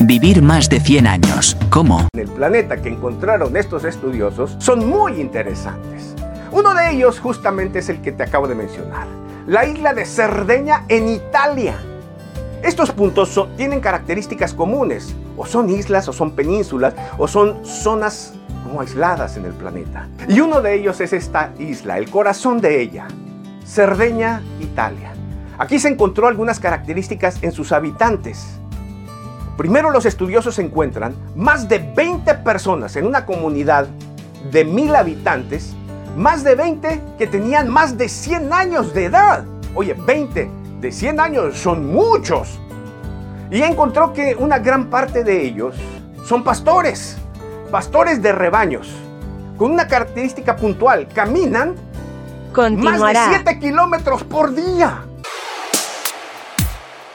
Vivir más de 100 años. ¿Cómo? El planeta que encontraron estos estudiosos son muy interesantes. Uno de ellos justamente es el que te acabo de mencionar, la isla de Cerdeña en Italia. Estos puntos tienen características comunes, o son islas, o son penínsulas, o son zonas como aisladas en el planeta. Y uno de ellos es esta isla, el corazón de ella, Cerdeña, Italia. Aquí se encontró algunas características en sus habitantes. Primero los estudiosos encuentran más de 20 personas en una comunidad de mil habitantes, más de 20 que tenían más de 100 años de edad. Oye, 20 de 100 años son muchos. Y encontró que una gran parte de ellos son pastores, pastores de rebaños, con una característica puntual, caminan más de 7 kilómetros por día.